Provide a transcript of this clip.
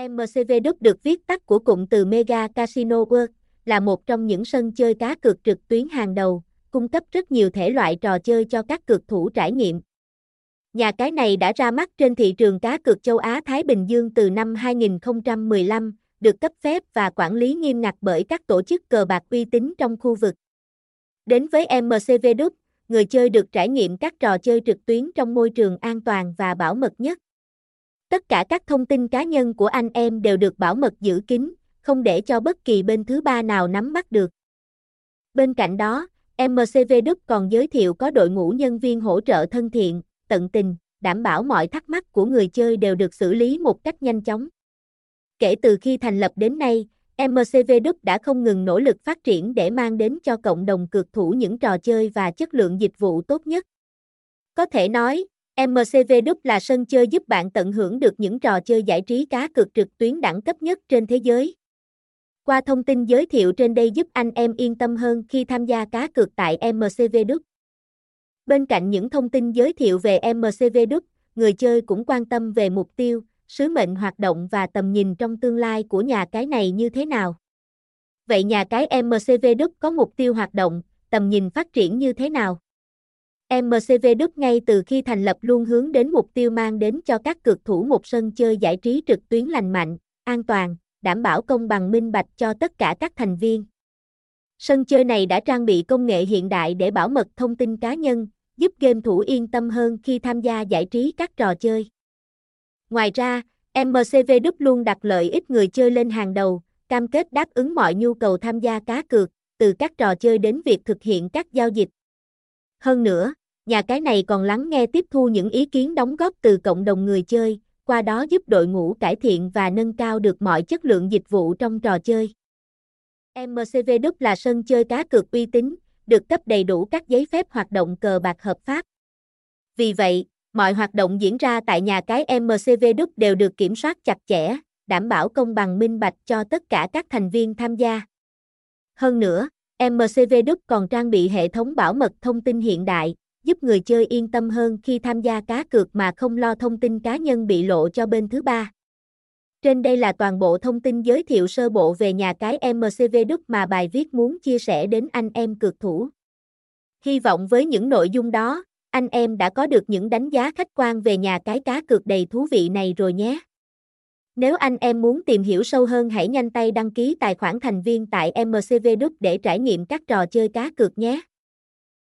MCV Đức được viết tắt của cụm từ Mega Casino World, là một trong những sân chơi cá cược trực tuyến hàng đầu, cung cấp rất nhiều thể loại trò chơi cho các cược thủ trải nghiệm. Nhà cái này đã ra mắt trên thị trường cá cược châu Á-Thái Bình Dương từ năm 2015, được cấp phép và quản lý nghiêm ngặt bởi các tổ chức cờ bạc uy tín trong khu vực. Đến với MCV Đức, người chơi được trải nghiệm các trò chơi trực tuyến trong môi trường an toàn và bảo mật nhất. Tất cả các thông tin cá nhân của anh em đều được bảo mật giữ kín, không để cho bất kỳ bên thứ ba nào nắm bắt được. Bên cạnh đó, MCV Đức còn giới thiệu có đội ngũ nhân viên hỗ trợ thân thiện, tận tình, đảm bảo mọi thắc mắc của người chơi đều được xử lý một cách nhanh chóng. Kể từ khi thành lập đến nay, MCV Đức đã không ngừng nỗ lực phát triển để mang đến cho cộng đồng cược thủ những trò chơi và chất lượng dịch vụ tốt nhất. Có thể nói, MCV Đức là sân chơi giúp bạn tận hưởng được những trò chơi giải trí cá cược trực tuyến đẳng cấp nhất trên thế giới. Qua thông tin giới thiệu trên đây giúp anh em yên tâm hơn khi tham gia cá cược tại MCV Đức. Bên cạnh những thông tin giới thiệu về MCV Đức, người chơi cũng quan tâm về mục tiêu, sứ mệnh hoạt động và tầm nhìn trong tương lai của nhà cái này như thế nào. Vậy nhà cái MCV Đức có mục tiêu hoạt động, tầm nhìn phát triển như thế nào? MCV Đức ngay từ khi thành lập luôn hướng đến mục tiêu mang đến cho các cược thủ một sân chơi giải trí trực tuyến lành mạnh, an toàn, đảm bảo công bằng minh bạch cho tất cả các thành viên. Sân chơi này đã trang bị công nghệ hiện đại để bảo mật thông tin cá nhân, giúp game thủ yên tâm hơn khi tham gia giải trí các trò chơi. Ngoài ra, MCV Đức luôn đặt lợi ích người chơi lên hàng đầu, cam kết đáp ứng mọi nhu cầu tham gia cá cược, từ các trò chơi đến việc thực hiện các giao dịch. Hơn nữa, nhà cái này còn lắng nghe tiếp thu những ý kiến đóng góp từ cộng đồng người chơi, qua đó giúp đội ngũ cải thiện và nâng cao được mọi chất lượng dịch vụ trong trò chơi. MCV Đức là sân chơi cá cược uy tín, được cấp đầy đủ các giấy phép hoạt động cờ bạc hợp pháp. Vì vậy, mọi hoạt động diễn ra tại nhà cái MCV Đức đều được kiểm soát chặt chẽ, đảm bảo công bằng minh bạch cho tất cả các thành viên tham gia. Hơn nữa, MCV Đức còn trang bị hệ thống bảo mật thông tin hiện đại, giúp người chơi yên tâm hơn khi tham gia cá cược mà không lo thông tin cá nhân bị lộ cho bên thứ ba. Trên đây là toàn bộ thông tin giới thiệu sơ bộ về nhà cái MCV Đức mà bài viết muốn chia sẻ đến anh em cược thủ. Hy vọng với những nội dung đó, anh em đã có được những đánh giá khách quan về nhà cái cá cược đầy thú vị này rồi nhé. Nếu anh em muốn tìm hiểu sâu hơn hãy nhanh tay đăng ký tài khoản thành viên tại MCV Đức để trải nghiệm các trò chơi cá cược nhé.